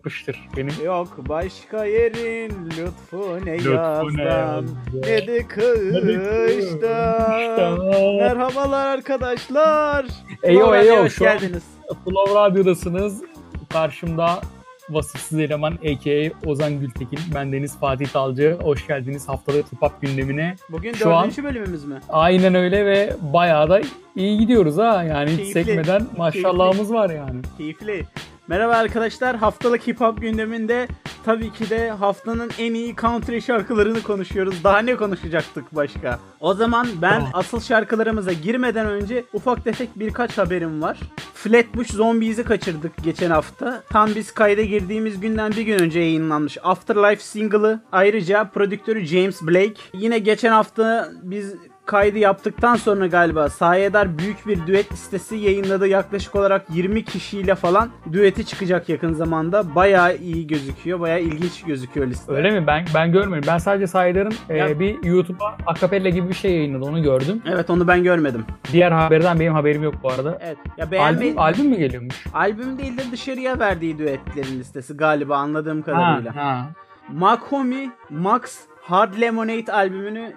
yapıştır. Benim Yok başka yerin lütfu ne yazdan ne de kıştan. Merhabalar arkadaşlar. Eyo Flora, eyo hoş şu an geldiniz. Flow Radyo'dasınız. Karşımda vasıfsız eleman a.k.a. Ozan Gültekin. Ben Deniz Fatih Talcı. Hoş geldiniz haftalık hip hop gündemine. Bugün Şu an- dördüncü bölümümüz mü? Aynen öyle ve bayağı da iyi gidiyoruz ha. Yani hiç Keyifli, sekmeden maşallahımız var yani. Keyifli. Merhaba arkadaşlar. Haftalık hip hop gündeminde tabii ki de haftanın en iyi country şarkılarını konuşuyoruz. Daha ne konuşacaktık başka? O zaman ben asıl şarkılarımıza girmeden önce ufak tefek birkaç haberim var. Flatbush Zombies'i kaçırdık geçen hafta. Tam biz kayda girdiğimiz günden bir gün önce yayınlanmış Afterlife single'ı. Ayrıca prodüktörü James Blake. Yine geçen hafta biz kaydı yaptıktan sonra galiba Sayedar büyük bir düet listesi yayınladı. Yaklaşık olarak 20 kişiyle falan düeti çıkacak yakın zamanda. Bayağı iyi gözüküyor. Bayağı ilginç gözüküyor liste. Öyle mi? Ben ben görmedim. Ben sadece Saydar'ın e, bir YouTube'a akapella gibi bir şey yayınladı. Onu gördüm. Evet onu ben görmedim. Diğer haberden benim haberim yok bu arada. Evet. Ya beğenmeyin. Albüm, albüm mü geliyormuş? Albüm değil de dışarıya verdiği düetlerin listesi galiba anladığım Ha, kadarıyla. ha. Makomi Max Hard Lemonade albümünü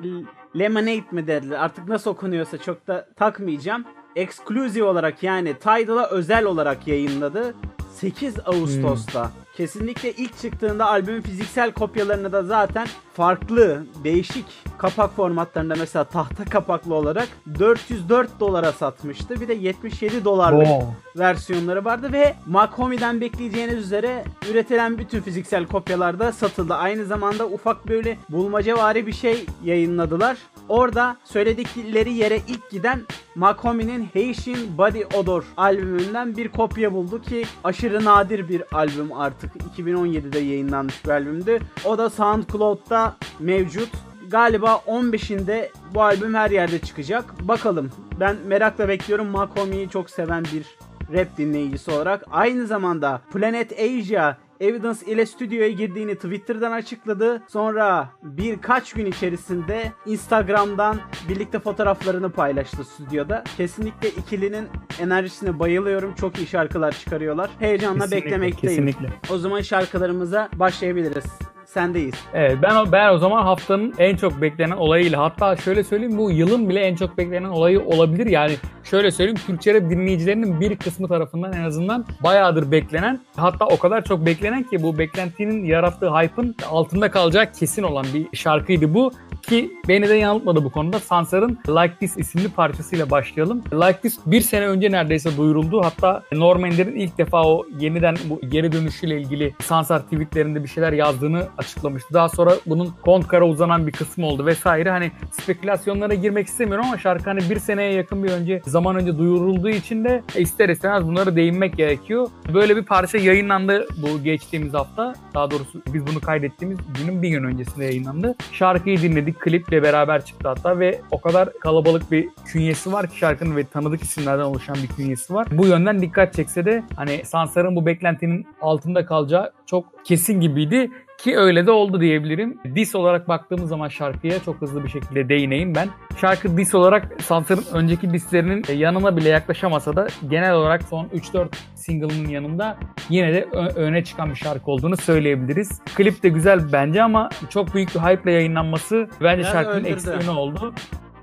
Lemonade mi dediler artık nasıl okunuyorsa çok da takmayacağım. Exclusive olarak yani Tidal'a özel olarak yayınladı. 8 Ağustos'ta. Kesinlikle ilk çıktığında albümün fiziksel kopyalarını da zaten farklı, değişik kapak formatlarında mesela tahta kapaklı olarak 404 dolara satmıştı. Bir de 77 dolarlık Wow. versiyonları vardı ve Makomi'den bekleyeceğiniz üzere üretilen bütün fiziksel kopyalarda satıldı. Aynı zamanda ufak böyle bulmacavari bir şey yayınladılar. Orada söyledikleri yere ilk giden Makomi'nin Haitian Body Odor albümünden bir kopya buldu ki aşırı nadir bir albüm artık. 2017'de yayınlanmış bir albümdü. O da SoundCloud'da mevcut. Galiba 15'inde bu albüm her yerde çıkacak. Bakalım. Ben merakla bekliyorum. Makomi'yi çok seven bir rap dinleyicisi olarak. Aynı zamanda Planet Asia Evidence ile stüdyoya girdiğini Twitter'dan açıkladı. Sonra birkaç gün içerisinde Instagram'dan birlikte fotoğraflarını paylaştı stüdyoda. Kesinlikle ikilinin enerjisine bayılıyorum. Çok iyi şarkılar çıkarıyorlar. Heyecanla Kesinlikle, beklemekteyim. Kesinlikle. O zaman şarkılarımıza başlayabiliriz. Sendeyiz. Evet ben ben o zaman haftanın en çok beklenen olayıyla hatta şöyle söyleyeyim bu yılın bile en çok beklenen olayı olabilir. Yani şöyle söyleyeyim Türkçe rap dinleyicilerinin bir kısmı tarafından en azından bayağıdır beklenen hatta o kadar çok beklenen ki bu beklentinin yarattığı hype'ın altında kalacak kesin olan bir şarkıydı bu. Ki beni de yanıltmadı bu konuda. Sansar'ın Like This isimli parçasıyla başlayalım. Like This bir sene önce neredeyse duyuruldu. Hatta Norm Ender'in ilk defa o yeniden bu geri dönüşüyle ilgili Sansar tweetlerinde bir şeyler yazdığını açıklamıştı. Daha sonra bunun Kontkara uzanan bir kısmı oldu vesaire. Hani spekülasyonlara girmek istemiyorum ama şarkı hani bir seneye yakın bir önce zaman önce duyurulduğu için de ister istemez bunlara değinmek gerekiyor. Böyle bir parça yayınlandı bu geçtiğimiz hafta. Daha doğrusu biz bunu kaydettiğimiz günün bir gün öncesinde yayınlandı. Şarkıyı dinledik. Kliple beraber çıktı hatta ve o kadar kalabalık bir künyesi var ki şarkının ve tanıdık isimlerden oluşan bir künyesi var. Bu yönden dikkat çekse de hani Sansar'ın bu beklentinin altında kalacağı çok kesin gibiydi. Ki öyle de oldu diyebilirim. Dis olarak baktığımız zaman şarkıya çok hızlı bir şekilde değineyim ben. Şarkı dis olarak Sansar'ın önceki dislerinin yanına bile yaklaşamasa da genel olarak son 3-4 single'ının yanında yine de öne çıkan bir şarkı olduğunu söyleyebiliriz. Klip de güzel bence ama çok büyük bir hype ile yayınlanması bence Biraz şarkının öldürdü. eksi yönü oldu.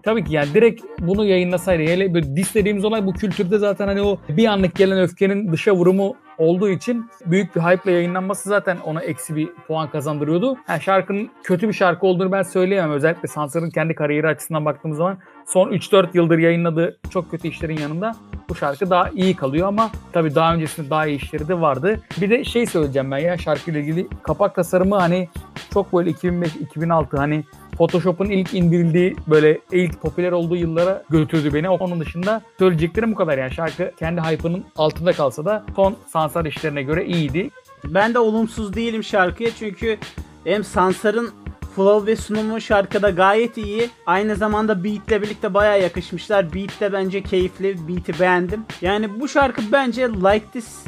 Tabii ki yani direkt bunu yayınlasaydı hele böyle dis dediğimiz olay bu kültürde zaten hani o bir anlık gelen öfkenin dışa vurumu olduğu için büyük bir hype ile yayınlanması zaten ona eksi bir puan kazandırıyordu. Yani şarkının kötü bir şarkı olduğunu ben söyleyemem. Özellikle Sansar'ın kendi kariyeri açısından baktığımız zaman son 3-4 yıldır yayınladığı çok kötü işlerin yanında bu şarkı daha iyi kalıyor ama tabii daha öncesinde daha iyi işleri de vardı. Bir de şey söyleyeceğim ben ya şarkıyla ilgili kapak tasarımı hani çok böyle 2005-2006 hani Photoshop'un ilk indirildiği böyle ilk popüler olduğu yıllara götürdü beni. Onun dışında söyleyeceklerim bu kadar yani. Şarkı kendi hype'ının altında kalsa da son Sansar işlerine göre iyiydi. Ben de olumsuz değilim şarkıya çünkü hem Sansar'ın flow ve sunumu şarkıda gayet iyi. Aynı zamanda beatle birlikte bayağı yakışmışlar. Beat de bence keyifli. Beat'i beğendim. Yani bu şarkı bence Like This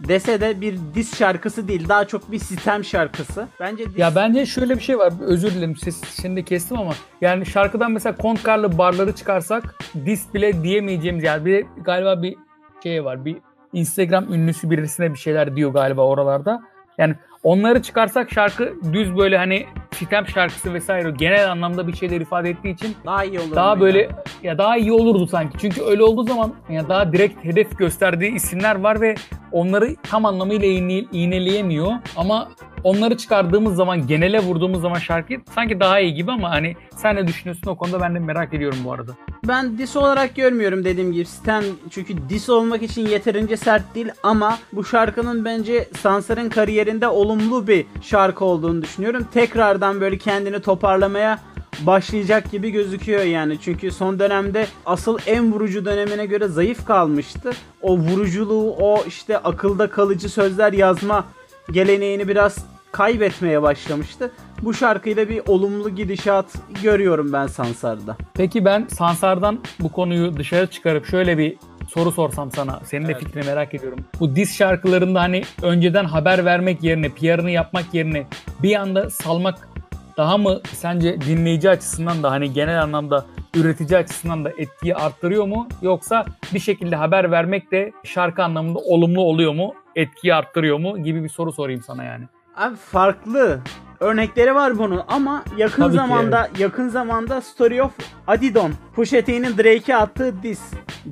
dese de bir diss şarkısı değil. Daha çok bir sistem şarkısı. Bence diss... Ya bence şöyle bir şey var. Özür dilerim ses şimdi kestim ama yani şarkıdan mesela Kontkarlı barları çıkarsak dis bile diyemeyeceğimiz yani bir galiba bir şey var. Bir Instagram ünlüsü birisine bir şeyler diyor galiba oralarda. Yani onları çıkarsak şarkı düz böyle hani sitem şarkısı vesaire genel anlamda bir şeyler ifade ettiği için Daha iyi olur. daha böyle ya daha iyi olurdu sanki. Çünkü öyle olduğu zaman ya daha direkt hedef gösterdiği isimler var ve onları tam anlamıyla iğne, iğneleyemiyor. Ama onları çıkardığımız zaman genele vurduğumuz zaman şarkı sanki daha iyi gibi ama hani sen ne düşünüyorsun o konuda ben de merak ediyorum bu arada. Ben dis olarak görmüyorum dediğim gibi. Stan çünkü dis olmak için yeterince sert değil ama bu şarkının bence Sansar'ın kariyerinde olumlu bir şarkı olduğunu düşünüyorum. Tekrardan böyle kendini toparlamaya başlayacak gibi gözüküyor yani. Çünkü son dönemde asıl en vurucu dönemine göre zayıf kalmıştı. O vuruculuğu, o işte akılda kalıcı sözler yazma geleneğini biraz kaybetmeye başlamıştı. Bu şarkıyla bir olumlu gidişat görüyorum ben Sansar'da. Peki ben Sansar'dan bu konuyu dışarı çıkarıp şöyle bir soru sorsam sana. Senin de Evet. fikrini merak ediyorum. Bu diss şarkılarında hani önceden haber vermek yerine, PR'ını yapmak yerine bir anda salmak daha mı sence dinleyici açısından da hani genel anlamda üretici açısından da etkiyi arttırıyor mu? Yoksa bir şekilde haber vermek de şarkı anlamında olumlu oluyor mu? Etkiyi arttırıyor mu? Gibi bir soru sorayım sana yani. Abi farklı örnekleri var bunun ama yakın Tabii ki, zamanda yakın zamanda Story of Adidon Pusha Drake'e attığı diss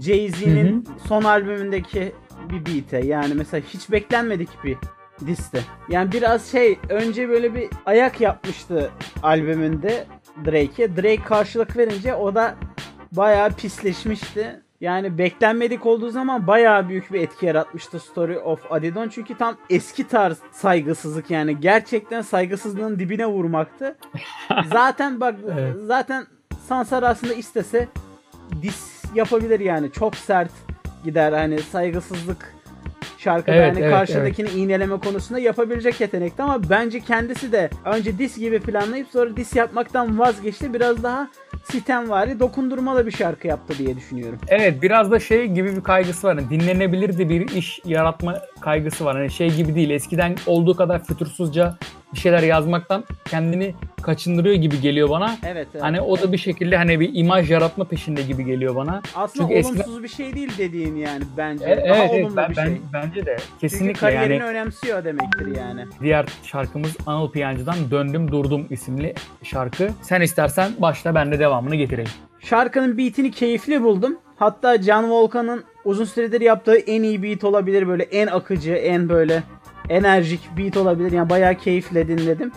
Jay-Z'nin son albümündeki bir beat'e yani mesela hiç beklenmedik bir diste. Yani biraz şey önce böyle bir ayak yapmıştı albümünde Drake'e. Drake karşılık verince o da bayağı pisleşmişti. Yani beklenmedik olduğu zaman bayağı büyük bir etki yaratmıştı Story of Adidon. Çünkü tam eski tarz saygısızlık yani. Gerçekten saygısızlığın dibine vurmaktı. zaten bak Evet. zaten Sansar aslında istese dis yapabilir yani. Çok sert gider hani saygısızlık şarkıda Evet, hani evet, karşıdakini iğneleme konusunda yapabilecek yetenekte ama bence kendisi de önce dis gibi planlayıp sonra dis yapmaktan vazgeçti. Biraz daha sitemvari, dokundurmalı bir şarkı yaptı diye düşünüyorum. Evet biraz da şey gibi bir kaygısı var. Hani dinlenebilirdi bir iş yaratma kaygısı var. Hani şey gibi değil. Eskiden olduğu kadar fütursuzca bir şeyler yazmaktan kendini kaçındırıyor gibi geliyor bana. Evet, evet. Hani o da bir şekilde hani bir imaj yaratma peşinde gibi geliyor bana. aslında çünkü eskiden- olumsuz bir şey değil dediğin yani bence. E- daha evet, evet olumlu ben, bir ben- şey. bence de Çünkü kesinlikle kariyerini yani önemsiyor demektir yani. diğer şarkımız Anıl Piyancı'dan Döndüm Durdum isimli şarkı. Sen istersen başla ben de devamını getireyim. Şarkının beatini keyifli buldum. Hatta Can Volkan'ın uzun süredir yaptığı en iyi beat olabilir. Böyle en akıcı, en böyle enerjik beat olabilir. Yani bayağı keyifle dinledim.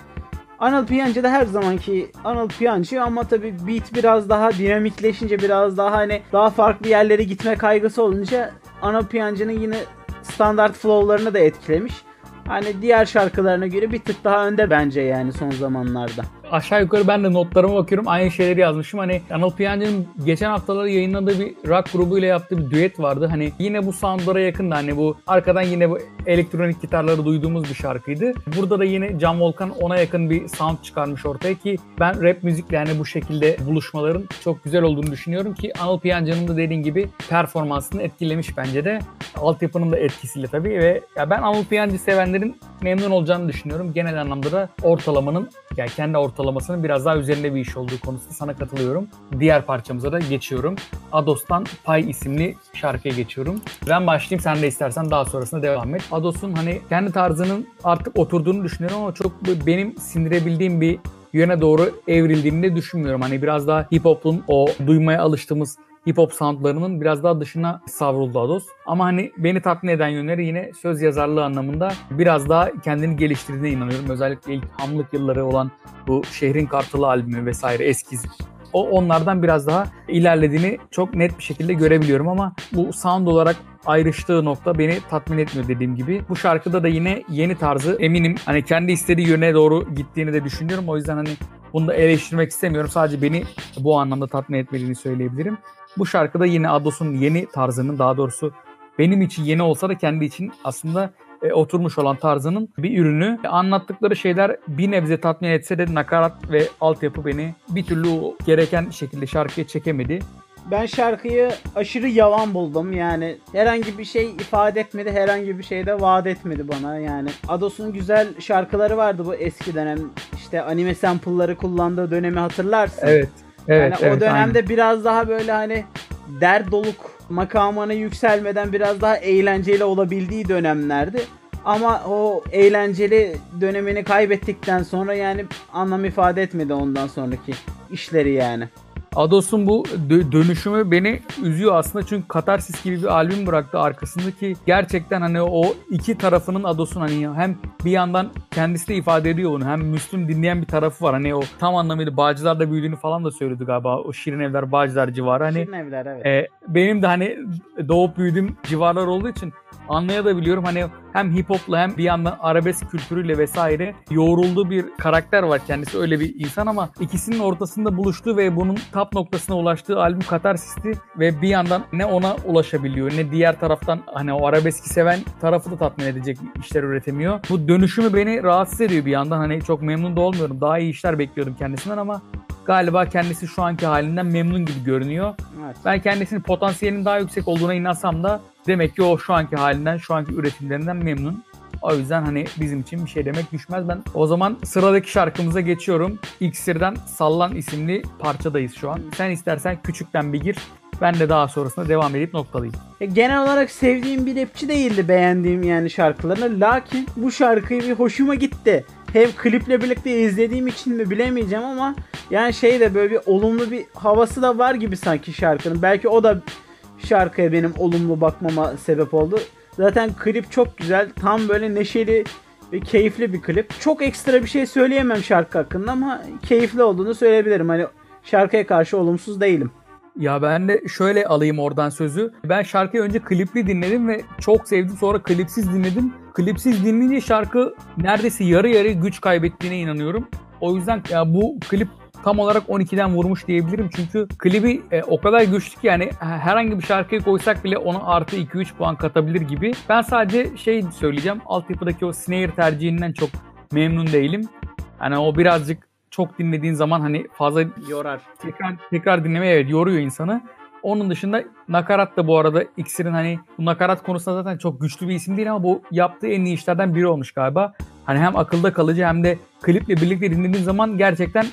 Anıl Piyancı da her zamanki Anıl Piyancı ama tabii beat biraz daha dinamikleşince biraz daha hani daha farklı yerlere gitme kaygısı olunca Anıl Piyancı'nın yine standart flow'larını da etkilemiş. Hani diğer şarkılarına göre bir tık daha önde bence yani son zamanlarda. Aşağı yukarı ben de notlarıma bakıyorum. Aynı şeyleri yazmışım. Hani Anıl Piyancı'nın geçen haftaları yayınladığı bir rock grubuyla yaptığı bir düet vardı. Hani yine bu soundlara yakındı. Hani bu arkadan yine bu elektronik gitarları duyduğumuz bir şarkıydı. Burada da yine Can Volkan ona yakın bir sound çıkarmış ortaya ki ben rap müzikle yani bu şekilde buluşmaların çok güzel olduğunu düşünüyorum ki Anıl Piyancı'nın da dediğin gibi performansını etkilemiş bence de. Altyapının da etkisiyle tabii ve ya ben Anıl Piyancı sevenlerin memnun olacağını düşünüyorum. Genel anlamda da ortalamanın yani kendi ortalamasının biraz daha üzerinde bir iş olduğu konusunda sana katılıyorum. Diğer parçamıza da geçiyorum. Ados'tan Pay isimli şarkıya geçiyorum. Ben başlayayım sen de istersen daha sonrasında devam et. Ados'un hani kendi tarzının artık oturduğunu düşünüyorum ama çok benim sindirebildiğim bir yöne doğru evrildiğini de düşünmüyorum. Hani biraz daha hip hop'un o duymaya alıştığımız hip hop soundlarının biraz daha dışına savruldu Ados. Ama hani beni tatmin eden yönleri yine söz yazarlığı anlamında biraz daha kendini geliştirdiğine inanıyorum. Özellikle ilk hamlık yılları olan bu Şehrin Kartalı albümü vesaire eskiz. O onlardan biraz daha ilerlediğini çok net bir şekilde görebiliyorum ama bu sound olarak ayrıştığı nokta beni tatmin etmiyor dediğim gibi. Bu şarkıda da yine yeni tarzı eminim hani kendi istediği yöne doğru gittiğini de düşünüyorum. O yüzden hani bunu da eleştirmek istemiyorum. Sadece beni bu anlamda tatmin etmediğini söyleyebilirim. Bu şarkıda yine Ados'un yeni tarzının daha doğrusu benim için yeni olsa da kendi için aslında e, oturmuş olan tarzının bir ürünü. Anlattıkları şeyler bir nebze tatmin etse de nakarat ve altyapı beni bir türlü gereken şekilde şarkıya çekemedi. Ben şarkıyı aşırı yalan buldum yani herhangi bir şey ifade etmedi herhangi bir şey de vaat etmedi bana yani Ados'un güzel şarkıları vardı bu eski dönem işte anime sample'ları kullandığı dönemi hatırlarsın. Evet. Evet, yani evet o dönemde aynen. biraz daha böyle hani dert doluk makamına yükselmeden biraz daha eğlenceli olabildiği dönemlerdi. Ama o eğlenceli dönemini kaybettikten sonra yani anlam ifade etmedi ondan sonraki işleri yani. Ados'un bu dö- dönüşümü beni üzüyor aslında çünkü Katarsis gibi bir albüm bıraktı arkasındaki gerçekten hani o iki tarafının Ados'un hani hem bir yandan kendisi de ifade ediyor bunu hem Müslüm dinleyen bir tarafı var hani o tam anlamıyla Bağcılar'da büyüdüğünü falan da söyledi galiba o Şirin Evler Bağcılar civarı hani Şirin evler evet. e, benim de hani doğup büyüdüğüm civarlar olduğu için anlayabiliyorum. Hani hem hip hopla hem bir yandan arabesk kültürüyle vesaire yoğrulduğu bir karakter var kendisi öyle bir insan ama ikisinin ortasında buluştuğu ve bunun tap noktasına ulaştığı albüm Katarsis'ti ve bir yandan ne ona ulaşabiliyor ne diğer taraftan hani o arabeski seven tarafı da tatmin edecek işler üretemiyor. Bu dönüşümü beni rahatsız ediyor bir yandan hani çok memnun da olmuyorum. Daha iyi işler bekliyordum kendisinden ama galiba kendisi şu anki halinden memnun gibi görünüyor. evet. Ben kendisinin potansiyelinin daha yüksek olduğuna inansam da demek ki o şu anki halinden, şu anki üretimlerinden memnun. O yüzden hani bizim için bir şey demek düşmez. Ben o zaman sıradaki şarkımıza geçiyorum. İksir'den Sallan isimli parçadayız şu an. Sen istersen küçükten bir gir. Ben de daha sonrasında devam edip noktalayayım. E, Genel olarak sevdiğim bir rapçi değildi beğendiğim yani şarkılarını. Lakin bu şarkıyı bir hoşuma gitti. Hem kliple birlikte izlediğim için mi bilemeyeceğim ama yani şey de böyle bir olumlu bir havası da var gibi sanki şarkının. Belki o da şarkıya benim olumlu bakmama sebep oldu. Zaten klip çok güzel. Tam böyle neşeli ve keyifli bir klip. Çok ekstra bir şey söyleyemem şarkı hakkında ama keyifli olduğunu söyleyebilirim. Hani şarkıya karşı olumsuz değilim. Ya ben de şöyle alayım oradan sözü. Ben şarkıyı önce klipli dinledim ve çok sevdim. Sonra klipsiz dinledim. Klipsiz dinleyince şarkı neredeyse yarı yarı güç kaybettiğine inanıyorum. O yüzden ya bu klip tam olarak 12'den vurmuş diyebilirim. Çünkü klibi e, o kadar güçlü ki yani herhangi bir şarkıyı koysak bile ona artı 2-3 puan katabilir gibi. Ben sadece şey söyleyeceğim. Altyapıdaki o snare tercihinden çok memnun değilim. Hani o birazcık çok dinlediğin zaman hani fazla Yorar. tekrar tekrar dinlemeye evet yoruyor insanı. Onun dışında nakarat da bu arada iksirin hani bu nakarat konusunda zaten çok güçlü bir isim değil ama bu yaptığı en iyi işlerden biri olmuş galiba. Hani hem akılda kalıcı hem de kliple birlikte dinlediğin zaman gerçekten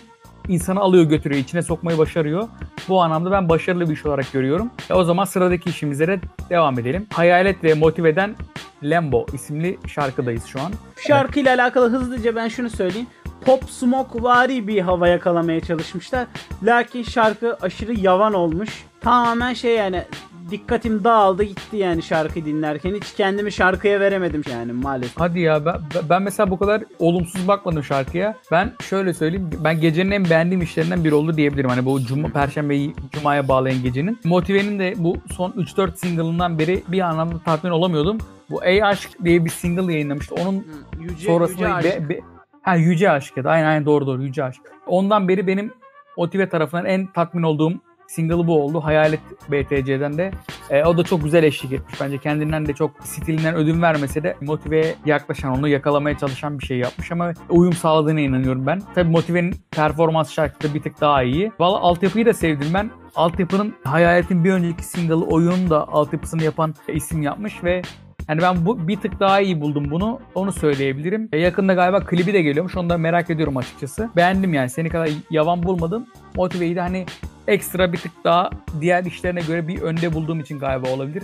insanı alıyor götürüyor, içine sokmayı başarıyor. Bu anlamda ben başarılı bir iş olarak görüyorum. E o zaman sıradaki işimize de devam edelim. Hayalet ve motiveden Lambo isimli şarkıdayız şu an. Şarkıyla alakalı hızlıca ben şunu söyleyeyim. Pop smoke vari bir hava yakalamaya çalışmışlar. Lakin şarkı aşırı yavan olmuş. Tamamen şey yani dikkatim dağıldı gitti yani şarkı dinlerken. Hiç kendimi şarkıya veremedim yani maalesef. Hadi ya ben, ben mesela bu kadar olumsuz bakmadım şarkıya. Ben şöyle söyleyeyim. Ben gecenin en beğendiğim işlerinden biri oldu diyebilirim. Hani bu cuma, perşembeyi cumaya bağlayan gecenin. Motive'nin de bu son 3-4 single'ından beri bir anlamda tatmin olamıyordum. Bu Ey Aşk diye bir single yayınlamıştı. Onun Yüce, sonrasında yüce be- be- ha, Yüce Aşk ya da aynen, aynen doğru doğru Yüce Aşk. Ondan beri benim Motive tarafından en tatmin olduğum single'ı bu oldu. Hayalet BTC'den de. E, o da çok güzel eşlik etmiş. Bence kendinden de çok stilinden ödün vermese de Motive'ye yaklaşan, onu yakalamaya çalışan bir şey yapmış ama uyum sağladığına inanıyorum ben. Tabii Motive'nin performans şarkısı bir tık daha iyi. Valla altyapıyı da sevdim ben. Altyapının Hayalet'in bir önceki single'ı oyunun da altyapısını yapan isim yapmış ve yani ben bu bir tık daha iyi buldum bunu. Onu söyleyebilirim. E, yakında galiba klibi de geliyormuş. Onu da merak ediyorum açıkçası. Beğendim yani. Seni kadar yavan bulmadım. Motive'yi de hani ekstra bir tık daha diğer işlerine göre bir önde bulduğum için galiba olabilir.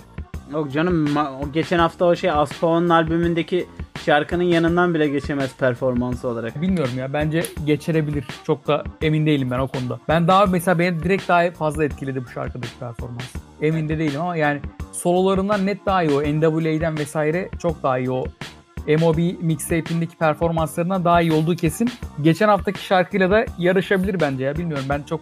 Yok canım o geçen hafta o şey Aspaon'un albümündeki şarkının yanından bile geçemez performansı olarak. Bilmiyorum ya bence geçirebilir. Çok da emin değilim ben o konuda. Ben daha mesela beni direkt daha fazla etkiledi bu şarkıdaki performans. Emin de değilim ama yani sololarından net daha iyi o. NWA'den vesaire çok daha iyi o. MOB mixtape'indeki performanslarından daha iyi olduğu kesin. Geçen haftaki şarkıyla da yarışabilir bence ya. Bilmiyorum ben çok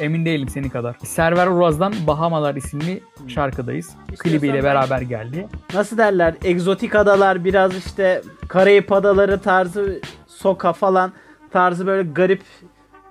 emin değilim senin kadar. Server Uraz'dan Bahamalar isimli şarkıdayız. Klibiyle ben- beraber geldi. Nasıl derler? Egzotik adalar biraz işte Karayip adaları tarzı soka falan tarzı böyle garip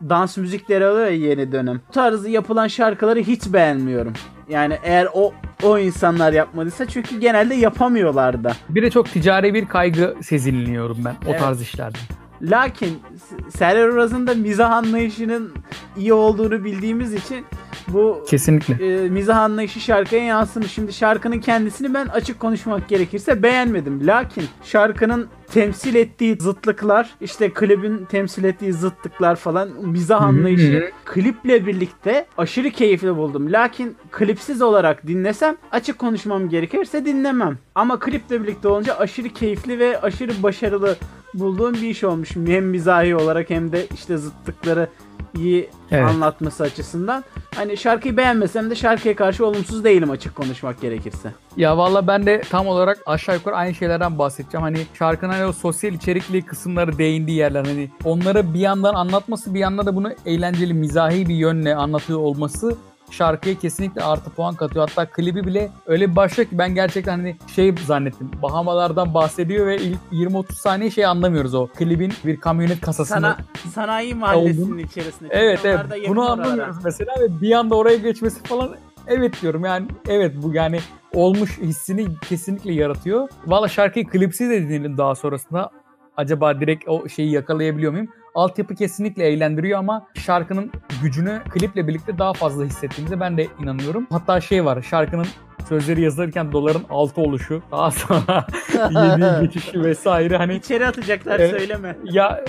dans müzikleri oluyor ya yeni dönem. Bu tarzı yapılan şarkıları hiç beğenmiyorum. Yani eğer o o insanlar yapmadıysa çünkü genelde yapamıyorlar da. Bir de çok ticari bir kaygı sezinliyorum ben o Evet. tarz işlerde. Lakin S- Server Uraz'ın da mizah anlayışının iyi olduğunu bildiğimiz için Bu Kesinlikle. e, mizah anlayışı şarkıya yansımış. Şimdi şarkının kendisini ben açık konuşmak gerekirse beğenmedim. Lakin şarkının temsil ettiği zıtlıklar, işte klibin temsil ettiği zıtlıklar falan, mizah anlayışı kliple birlikte aşırı keyifli buldum. Lakin klipsiz olarak dinlesem açık konuşmam gerekirse dinlemem. Ama kliple birlikte olunca aşırı keyifli ve aşırı başarılı bulduğum bir iş olmuş. Hem mizahi olarak hem de işte zıtlıkları iyi Evet. anlatması açısından. Hani şarkıyı beğenmesem de şarkıya karşı olumsuz değilim açık konuşmak gerekirse. Ya valla ben de tam olarak aşağı yukarı aynı şeylerden bahsedeceğim. Hani şarkının hani o sosyal içerikli kısımları değindiği yerler hani onları bir yandan anlatması bir yandan da bunu eğlenceli mizahi bir yönle anlatıyor olması şarkıya kesinlikle artı puan katıyor. Hatta klibi bile öyle bir başlıyor ki ben gerçekten hani şey zannettim. Bahamalardan bahsediyor ve ilk 20-30 saniye şey anlamıyoruz o. Klibin bir kamyonet kasasını Sana sanayi mahallesinin içerisinde. Çünkü Evet evet bunu anlamıyoruz mesela ve bir anda oraya geçmesi falan evet diyorum yani evet bu yani olmuş hissini kesinlikle yaratıyor. Valla şarkıyı klipsiz de dinledim daha sonrasında. Acaba direkt o şeyi yakalayabiliyor muyum? Altyapı kesinlikle eğlendiriyor ama şarkının gücünü kliple birlikte daha fazla hissettiğimize ben de inanıyorum. Hatta şey var şarkının sözleri yazılırken doların altı oluşu daha sonra yediği geçişi vesaire hani İçeri atacaklar Evet. söyleme. ya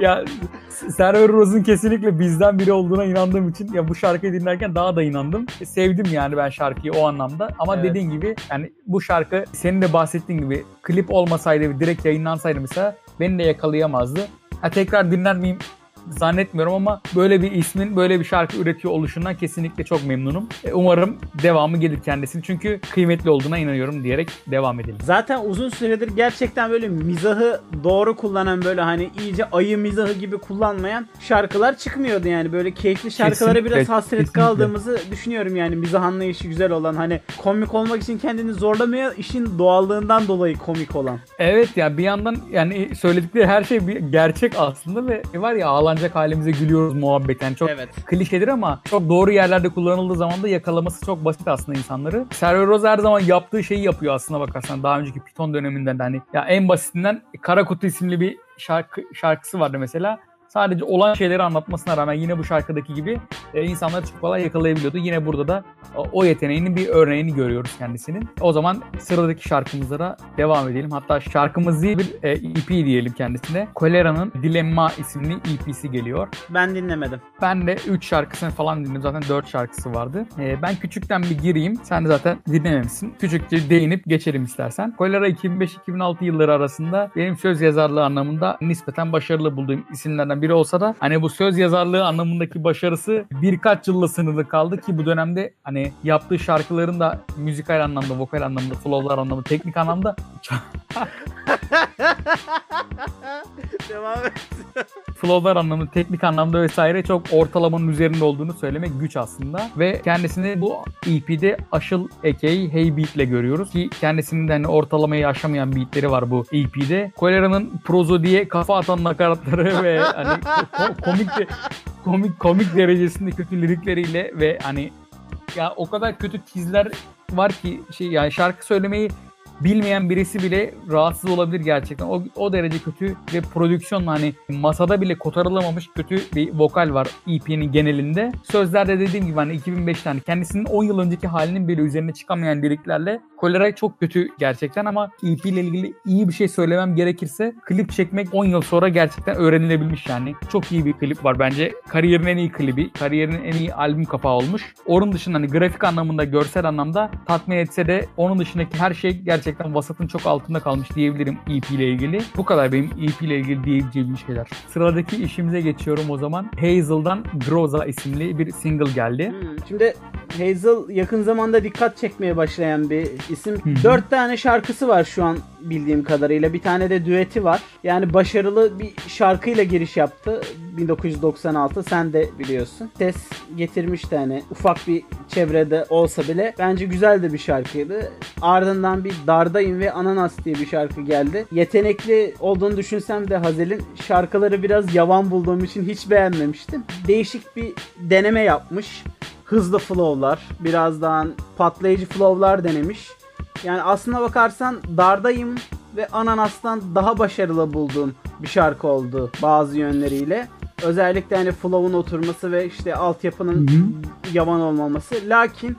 ya Server Rose'un kesinlikle bizden biri olduğuna inandığım için ya bu şarkıyı dinlerken daha da inandım. E, Sevdim yani ben şarkıyı o anlamda. Ama Evet. dediğin gibi yani bu şarkı senin de bahsettiğin gibi klip olmasaydı direkt yayınlansaydı mesela beni de yakalayamazdı. Ha tekrar dinler miyim zannetmiyorum ama böyle bir ismin böyle bir şarkı üretiyor oluşundan kesinlikle çok memnunum. E, Umarım devamı gelir kendisini çünkü kıymetli olduğuna inanıyorum diyerek devam edelim. Zaten uzun süredir gerçekten böyle mizahı doğru kullanan böyle hani iyice ayı mizahı gibi kullanmayan şarkılar çıkmıyordu yani. Böyle keyifli şarkılara Kesinlikle, biraz hasret kesinlikle. kaldığımızı düşünüyorum yani mizah anlayışı güzel olan hani komik olmak için kendini zorlamaya işin doğallığından dolayı komik olan. Evet ya bir yandan yani söyledikleri her şey bir gerçek aslında ve var ya ağlanacak halimize gülüyoruz muhabbet. Yani çok Evet. klişedir ama çok doğru yerlerde kullanıldığı zaman da yakalaması çok basit aslında insanları. Server Rose her zaman yaptığı şeyi yapıyor aslında bakarsan. Daha önceki Python döneminden de hani ya en basitinden Kara Kutu isimli bir şarkı şarkısı vardı mesela. Sadece olan şeyleri anlatmasına rağmen yine bu şarkıdaki gibi e, insanları çok kolay yakalayabiliyordu. Yine burada da o, o yeteneğinin bir örneğini görüyoruz kendisinin. O zaman sıradaki şarkımızlara devam edelim. Hatta şarkımız değil bir e, EP diyelim kendisine. Kolera'nın Dilemma isimli EP'si geliyor. Ben dinlemedim. Ben de 3 şarkısını falan dinledim. Zaten 4 şarkısı vardı. Ee, ben küçükten bir gireyim. Sen de zaten dinlememişsin. Küçükçe değinip geçelim istersen. Kolera 2005-2006 yılları arasında benim söz yazarlığı anlamında nispeten başarılı bulduğum isimlerden biri olsa da hani bu söz yazarlığı anlamındaki başarısı birkaç yılla sınırlı kaldı ki bu dönemde hani yaptığı şarkıların da müzikal anlamda, vokal anlamda, flowlar anlamda, teknik anlamda Devam et. flowlar anlamında, teknik anlamda vesaire çok ortalamanın üzerinde olduğunu söylemek güç aslında. Ve kendisini bu EP'de Aşıl Ekey Hey Beat ile görüyoruz ki kendisinin de hani ortalamayı aşamayan beatleri var bu EP'de. Kolera'nın prozo diye kafa atan nakaratları ve hani ko- komik de, komik komik derecesinde kötü lirikleriyle ve hani ya o kadar kötü tizler var ki şey yani şarkı söylemeyi bilmeyen birisi bile rahatsız olabilir gerçekten. O, o derece kötü ve prodüksiyonla hani masada bile kotarılamamış kötü bir vokal var EP'nin genelinde. Sözlerde dediğim gibi hani 2005 tane kendisinin 10 yıl önceki halinin bile üzerine çıkamayan liriklerle Kolera çok kötü gerçekten ama EP ile ilgili iyi bir şey söylemem gerekirse klip çekmek 10 yıl sonra gerçekten öğrenilebilmiş yani. Çok iyi bir klip var bence. Kariyerin en iyi klibi, kariyerinin en iyi albüm kapağı olmuş. Onun dışında hani grafik anlamında, görsel anlamda tatmin etse de onun dışındaki her şey gerçekten vasatın çok altında kalmış diyebilirim EP ile ilgili. Bu kadar benim EP ile ilgili diyebileceğim şeyler. Sıradaki işimize geçiyorum o zaman. Hazel'dan Groza isimli bir single geldi. Hmm, Şimdi Hazel yakın zamanda dikkat çekmeye başlayan bir isim. Hı hı. Dört tane şarkısı var şu an bildiğim kadarıyla. Bir tane de düeti var. Yani başarılı bir şarkıyla giriş yaptı. 1996 sen de biliyorsun. Ses getirmişti hani ufak bir çevrede olsa bile. Bence güzel de bir şarkıydı. Ardından bir Dardayım ve Ananas diye bir şarkı geldi. Yetenekli olduğunu düşünsem de Hazel'in şarkıları biraz yavan bulduğum için hiç beğenmemiştim. Değişik bir deneme yapmış hızlı flow'lar, biraz daha patlayıcı flow'lar denemiş. Yani aslına bakarsan Dardayım ve Ananas'tan daha başarılı bulduğum bir şarkı oldu bazı yönleriyle. Özellikle hani flow'un oturması ve işte altyapının Hı hı. yavan olmaması. Lakin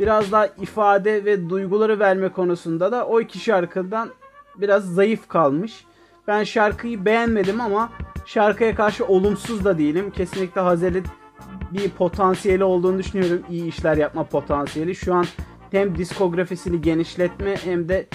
biraz daha ifade ve duyguları verme konusunda da o iki şarkıdan biraz zayıf kalmış. Ben şarkıyı beğenmedim ama şarkıya karşı olumsuz da değilim. Kesinlikle Hazel'in bir potansiyeli olduğunu düşünüyorum. İyi işler yapma potansiyeli. Şu an hem diskografisini genişletme hem de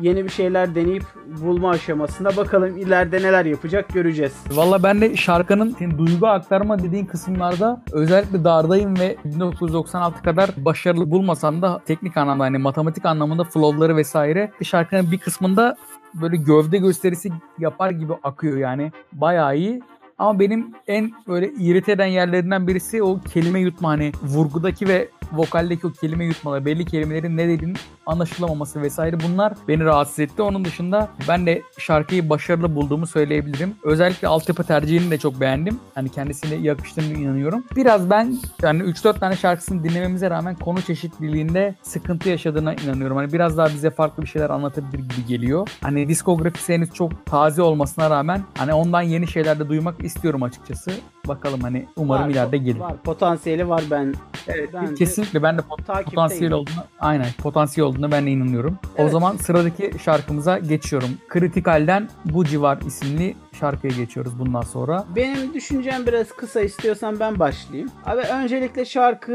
yeni bir şeyler deneyip bulma aşamasında. Bakalım ileride neler yapacak göreceğiz. Valla ben de şarkının duygu aktarma dediğin kısımlarda özellikle dardayım ve 1996 kadar başarılı bulmasam da teknik anlamda hani matematik anlamında flow'ları vesaire şarkının bir kısmında böyle gövde gösterisi yapar gibi akıyor yani bayağı iyi. Ama benim en böyle irite eden yerlerinden birisi o kelime yutma hani vurgudaki ve vokaldeki o kelime yutmaları, belli kelimelerin ne dediğinin anlaşılamaması vesaire bunlar beni rahatsız etti. Onun dışında ben de şarkıyı başarılı bulduğumu söyleyebilirim. Özellikle altyapı tercihini de çok beğendim. Hani kendisine yakıştığını inanıyorum. Biraz ben yani 3-4 tane şarkısını dinlememize rağmen konu çeşitliliğinde sıkıntı yaşadığına inanıyorum. Hani biraz daha bize farklı bir şeyler anlatabilir gibi geliyor. Hani diskografisi henüz çok taze olmasına rağmen hani ondan yeni şeyler de duymak istiyorum açıkçası. Bakalım hani umarım Var, ileride gelir. Var, potansiyeli var ben. Evet, Bence kesinlikle ben de pot- potansiyel olduğuna aynen potansiyel olduğuna ben de inanıyorum. O Evet. zaman sıradaki şarkımıza geçiyorum. Kritikal'den Bu Civar isimli şarkıya geçiyoruz bundan sonra. Benim düşüncem biraz kısa istiyorsan ben başlayayım. Abi öncelikle şarkı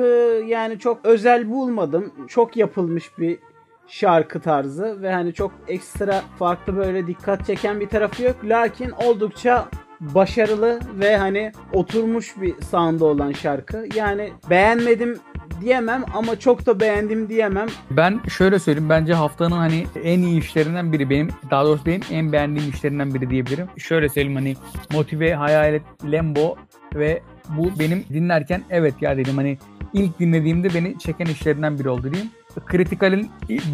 yani çok özel bulmadım. Çok yapılmış bir şarkı tarzı ve hani çok ekstra farklı böyle dikkat çeken bir tarafı yok. Lakin oldukça başarılı ve hani oturmuş bir sound'u olan şarkı. Yani beğenmedim diyemem ama çok da beğendim diyemem. Ben şöyle söyleyeyim bence haftanın hani en iyi işlerinden biri benim daha doğrusu benim en beğendiğim işlerinden biri diyebilirim. Şöyle söyleyeyim hani Motive, Hayalet, Lembo ve bu benim dinlerken evet ya dedim hani ilk dinlediğimde beni çeken işlerinden biri oldu diyeyim. Critical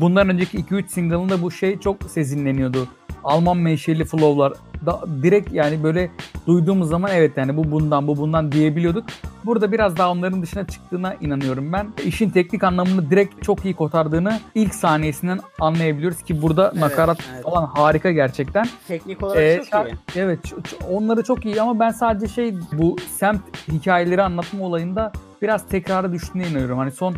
bundan önceki 2-3 single'ında bu şey çok sezinleniyordu. Alman menşeli flow'lar da direkt yani böyle duyduğumuz zaman evet yani bu bundan bu bundan diyebiliyorduk. Burada biraz daha onların dışına çıktığına inanıyorum ben. İşin teknik anlamını direkt çok iyi kotardığını ilk saniyesinden anlayabiliyoruz ki burada nakarat evet. falan harika gerçekten. Teknik olarak Ee, çok iyi. Evet onları çok iyi ama ben sadece şey bu semt hikayeleri anlatma olayında biraz tekrara düştüğüne inanıyorum. Hani son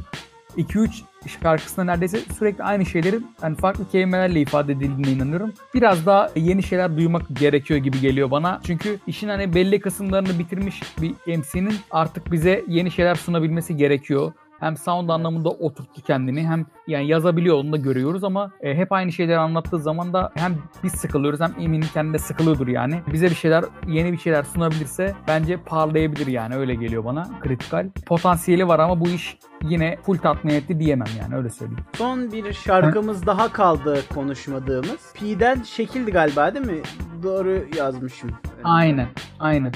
2-3 şarkısında neredeyse sürekli aynı şeylerin hani farklı kelimelerle ifade edildiğine inanıyorum. Biraz daha yeni şeyler duymak gerekiyor gibi geliyor bana. Çünkü işin hani belli kısımlarını bitirmiş bir MC'nin artık bize yeni şeyler sunabilmesi gerekiyor. Hem sound anlamında oturttu kendini hem yani yazabiliyor onu da görüyoruz ama e, hep aynı şeyleri anlattığı zaman da hem biz sıkılıyoruz hem eminim kendi de sıkılıyordur yani. Bize bir şeyler yeni bir şeyler sunabilirse bence parlayabilir yani öyle geliyor bana kritikal. Potansiyeli var ama bu iş yine full tatmin etti diyemem yani öyle söyleyeyim. Son bir şarkımız daha kaldı konuşmadığımız. P'den şekildi galiba değil mi? Doğru yazmışım. Aynen aynen.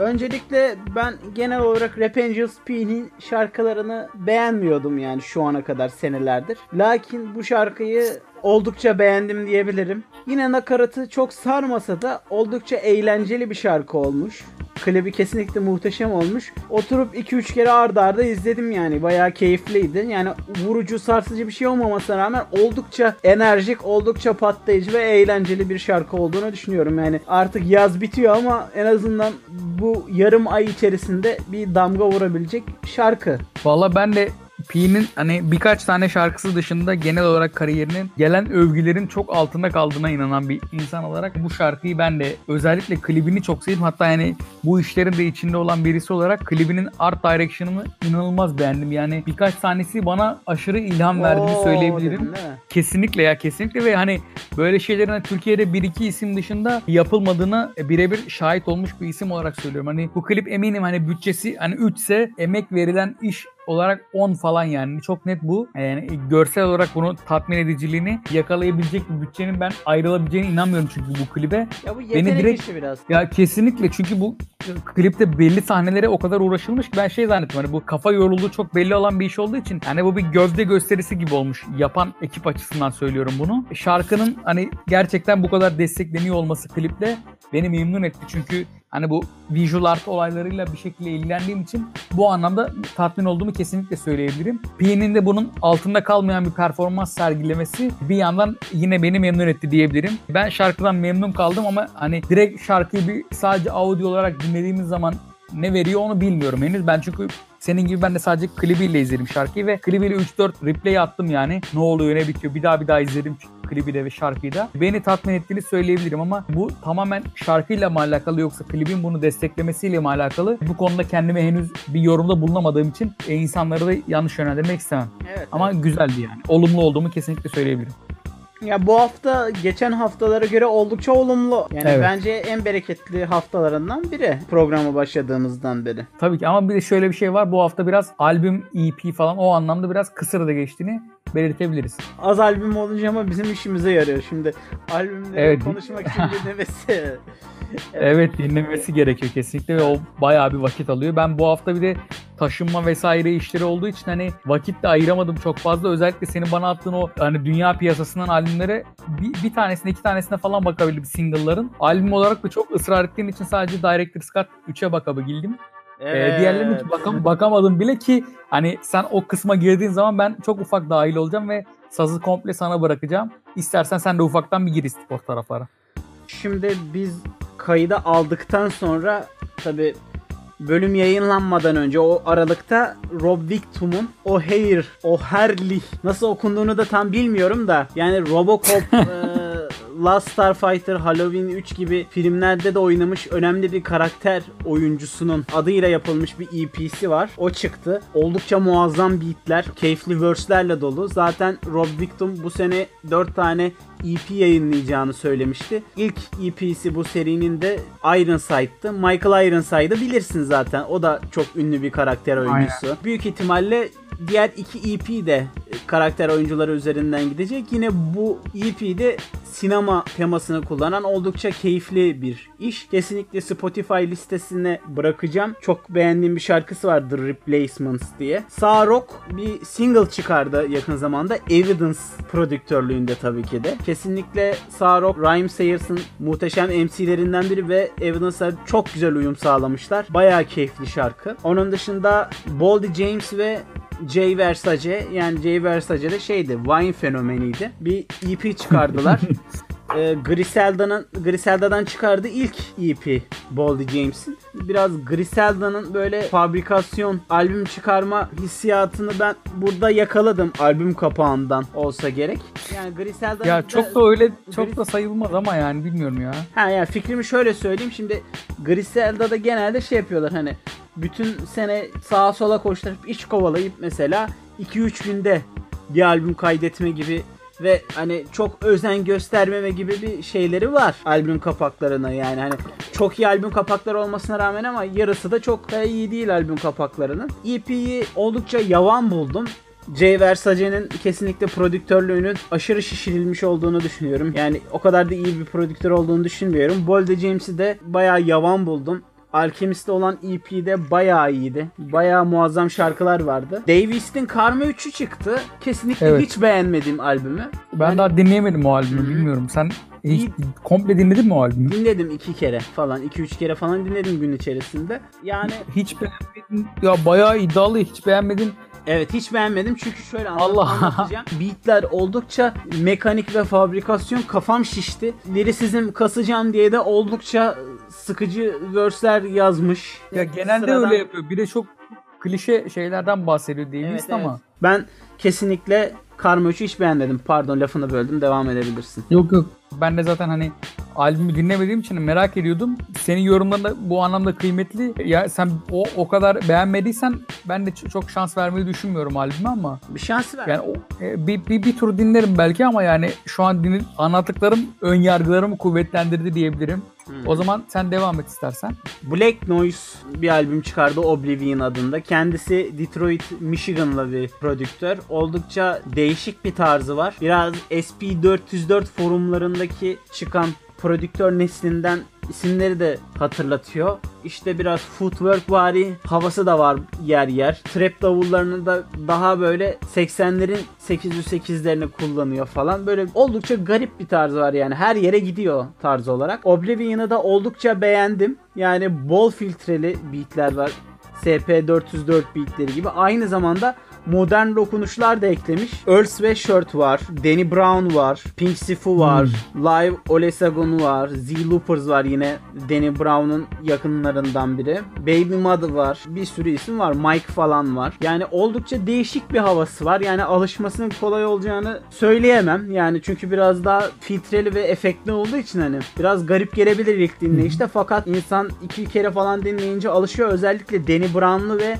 Öncelikle ben genel olarak Rap Angels P'nin şarkılarını beğenmiyordum yani şu ana kadar senelerdir. Lakin bu şarkıyı oldukça beğendim diyebilirim. Yine nakaratı çok sarmasa da oldukça eğlenceli bir şarkı olmuş. Klibi kesinlikle muhteşem olmuş. Oturup 2-3 kere ardarda arda izledim yani. Bayağı keyifliydi. Yani vurucu, sarsıcı bir şey olmamasına rağmen oldukça enerjik, oldukça patlayıcı ve eğlenceli bir şarkı olduğunu düşünüyorum. Yani artık yaz bitiyor ama en azından bu yarım ay içerisinde bir damga vurabilecek şarkı. Valla ben de P'nin hani birkaç tane şarkısı dışında genel olarak kariyerinin gelen övgülerin çok altında kaldığına inanan bir insan olarak bu şarkıyı ben de özellikle klibini çok sevdim. Hatta yani bu işlerin de içinde olan birisi olarak klibinin art direction'ını inanılmaz beğendim. Yani birkaç sahnesi bana aşırı ilham verdiğini Oo, söyleyebilirim. dedin? Kesinlikle ya kesinlikle ve hani böyle şeylerin hani Türkiye'de bir iki isim dışında yapılmadığına birebir şahit olmuş bir isim olarak söylüyorum. Hani bu klip eminim hani bütçesi hani 3 ise emek verilen iş olarak 10 falan yani çok net bu. Yani görsel olarak bunu tatmin ediciliğini yakalayabilecek bir bütçenin ben ayrılabileceğine inanmıyorum çünkü bu klibe. Ya bu yetenek direkt- işi biraz. Ya kesinlikle çünkü bu klipte belli sahnelere o kadar uğraşılmış ki ben şey zannettim hani bu kafa yorulduğu çok belli olan bir iş olduğu için hani bu bir gövde gösterisi gibi olmuş yapan ekip açısından söylüyorum bunu. Şarkının hani gerçekten bu kadar destekleniyor olması klipte beni memnun etti çünkü hani bu visual art olaylarıyla bir şekilde ilgilendiğim için bu anlamda tatmin olduğumu kesinlikle söyleyebilirim. Pi'nin de bunun altında kalmayan bir performans sergilemesi bir yandan yine beni memnun etti diyebilirim. Ben şarkıdan memnun kaldım ama hani direkt şarkıyı bir sadece audio olarak dinlediğimiz zaman ne veriyor onu bilmiyorum henüz. Ben çünkü senin gibi ben de sadece klibiyle izledim şarkıyı ve klibiyle 3-4 replay attım yani. Ne oluyor ne bitiyor bir daha bir daha izledim klibi de ve şarkıyı da. Beni tatmin ettiğini söyleyebilirim ama bu tamamen şarkıyla mı alakalı yoksa klibin bunu desteklemesiyle mi alakalı? Bu konuda kendime henüz bir yorumda bulunamadığım için e, insanları da yanlış yönlendirmek istemem. Evet. Ama güzeldi yani. Olumlu olduğumu kesinlikle söyleyebilirim. Ya bu hafta geçen haftalara göre oldukça olumlu. Yani Evet. bence en bereketli haftalarından biri programı başladığımızdan beri. Tabii ki ama bir de şöyle bir şey var. Bu hafta biraz albüm, EP falan o anlamda biraz kısır da geçtiğini belirtebiliriz. Az albüm olunca ama bizim işimize yarıyor. Şimdi albümleri Evet. konuşmak için dinlemesi. Evet dinlemesi gerekiyor kesinlikle ve o bayağı bir vakit alıyor. Ben bu hafta bir de taşınma vesaire işleri olduğu için hani vakit de ayıramadım çok fazla. Özellikle senin bana attığın o hani dünya piyasasından albümlere bir, bir tanesine iki tanesine falan bakabildim single'ların. Albüm olarak da çok ısrar ettiğin için sadece Director's Cut 3'e bakabildim. Ee, diğerlerine hiç bakam bakamadım bile ki hani sen o kısma girdiğin zaman ben çok ufak dahil olacağım ve sazı komple sana bırakacağım. İstersen sen de ufaktan bir gir o taraflara. Şimdi biz kayıda aldıktan sonra tabi bölüm yayınlanmadan önce o aralıkta Rob Victum'un O'Hare, O'Harley nasıl okunduğunu da tam bilmiyorum da yani Robocop, e, Last Starfighter, Halloween 3 gibi filmlerde de oynamış önemli bir karakter oyuncusunun adıyla yapılmış bir EP'si var. O çıktı. Oldukça muazzam beatler, keyifli verse'lerle dolu. Zaten Rob Victum bu sene 4 tane EP yayınlayacağını söylemişti. İlk EP'si bu serinin de Ironside'dı. Michael Ironside'ı bilirsin zaten. O da çok ünlü bir karakter oyuncusu. Büyük ihtimalle diğer iki EP de karakter oyuncuları üzerinden gidecek. Yine bu EP'de sinema temasını kullanan oldukça keyifli bir iş. Kesinlikle Spotify listesine bırakacağım. Çok beğendiğim bir şarkısı var The Replacements diye. Sağ Rock bir single çıkardı yakın zamanda. Evidence prodüktörlüğünde tabii ki de. Kesinlikle Sağ Rock, Rhyme Sayers'ın muhteşem MC'lerinden biri ve Evidence'a çok güzel uyum sağlamışlar. Bayağı keyifli şarkı. Onun dışında Boldy James ve Jay Versace yani Jay Versace de şeydi Wine fenomeniydi. Bir EP çıkardılar. e, Griselda'nın Griselda'dan çıkardığı ilk EP Boldy James'in. Biraz Griselda'nın böyle fabrikasyon albüm çıkarma hissiyatını ben burada yakaladım albüm kapağından olsa gerek. Yani Griselda'nın Ya çok da öyle çok da sayılmaz ama yani bilmiyorum ya. Ha yani fikrimi şöyle söyleyeyim. Şimdi Griselda'da genelde şey yapıyorlar hani bütün sene sağa sola koşturup iç kovalayıp mesela 2-3 günde bir albüm kaydetme gibi ve hani çok özen göstermeme gibi bir şeyleri var albüm kapaklarına yani hani çok iyi albüm kapakları olmasına rağmen ama yarısı da çok da iyi değil albüm kapaklarının. EP'yi oldukça yavan buldum. Jay Versace'nin kesinlikle prodüktörlüğünün aşırı şişirilmiş olduğunu düşünüyorum. Yani o kadar da iyi bir prodüktör olduğunu düşünmüyorum. Bolde James'i de bayağı yavan buldum. Alchemist'te olan EP'de bayağı iyiydi. Bayağı muazzam şarkılar vardı. Davis'in Karma 3'ü çıktı. Kesinlikle Evet. hiç beğenmediğim albümü. Ben Yani daha dinleyemedim o albümü bilmiyorum. Sen hiç komple dinledin mi o albümü? dinledim iki kere falan. 2-3 kere falan dinledim gün içerisinde. Yani Hiç beğenmedin. Ya bayağı iddialı hiç beğenmedin. Evet hiç beğenmedim çünkü şöyle Allah. anlatacağım. Beatler oldukça mekanik ve fabrikasyon kafam şişti. Lirisizm kasacağım diye de oldukça sıkıcı verse'ler yazmış. Ya genelde Sıradan- öyle yapıyor. Bir de çok klişe şeylerden bahsediyor Davis Evet, ama. evet. Ben kesinlikle Karma 3'ü hiç beğenmedim. Pardon lafını böldüm. Devam edebilirsin. Yok yok. Ben de zaten hani albümü dinlemediğim için merak ediyordum. Senin yorumların da bu anlamda kıymetli. Ya sen o o kadar beğenmediysen ben de çok şans vermeyi düşünmüyorum albüme ama Bir şans ver. yani o- e, bir, bir, bir tur dinlerim belki ama yani şu an din, anlattıklarım ön yargılarımı kuvvetlendirdi diyebilirim. Hmm. O zaman sen devam et istersen. Black Noise bir albüm çıkardı Oblivion adında. Kendisi Detroit, Michigan'lı bir prodüktör. Oldukça değişik bir tarzı var. Biraz SP404 forumlarındaki çıkan prodüktör neslinden isimleri de hatırlatıyor. İşte biraz footwork vari havası da var yer yer. Trap davullarını da daha böyle 80'lerin 808'lerini kullanıyor falan. Böyle oldukça garip bir tarzı var yani. Her yere gidiyor tarz olarak. Oblivion'ı da oldukça beğendim. Yani bol filtreli beatler var. SP404 beatleri gibi. Aynı zamanda modern dokunuşlar da eklemiş. Earl Sweatshirt var, Danny Brown var, Pink Sifu var, hmm. Live Olesagon var, Z Loopers var yine Danny Brown'un yakınlarından biri. Baby Mother var, bir sürü isim var, Mike falan var. Yani oldukça değişik bir havası var. Yani alışmasının kolay olacağını söyleyemem. Yani çünkü biraz daha filtreli ve efektli olduğu için hani biraz garip gelebilir ilk dinleyişte fakat insan iki kere falan dinleyince alışıyor. Özellikle Danny Brown'lu ve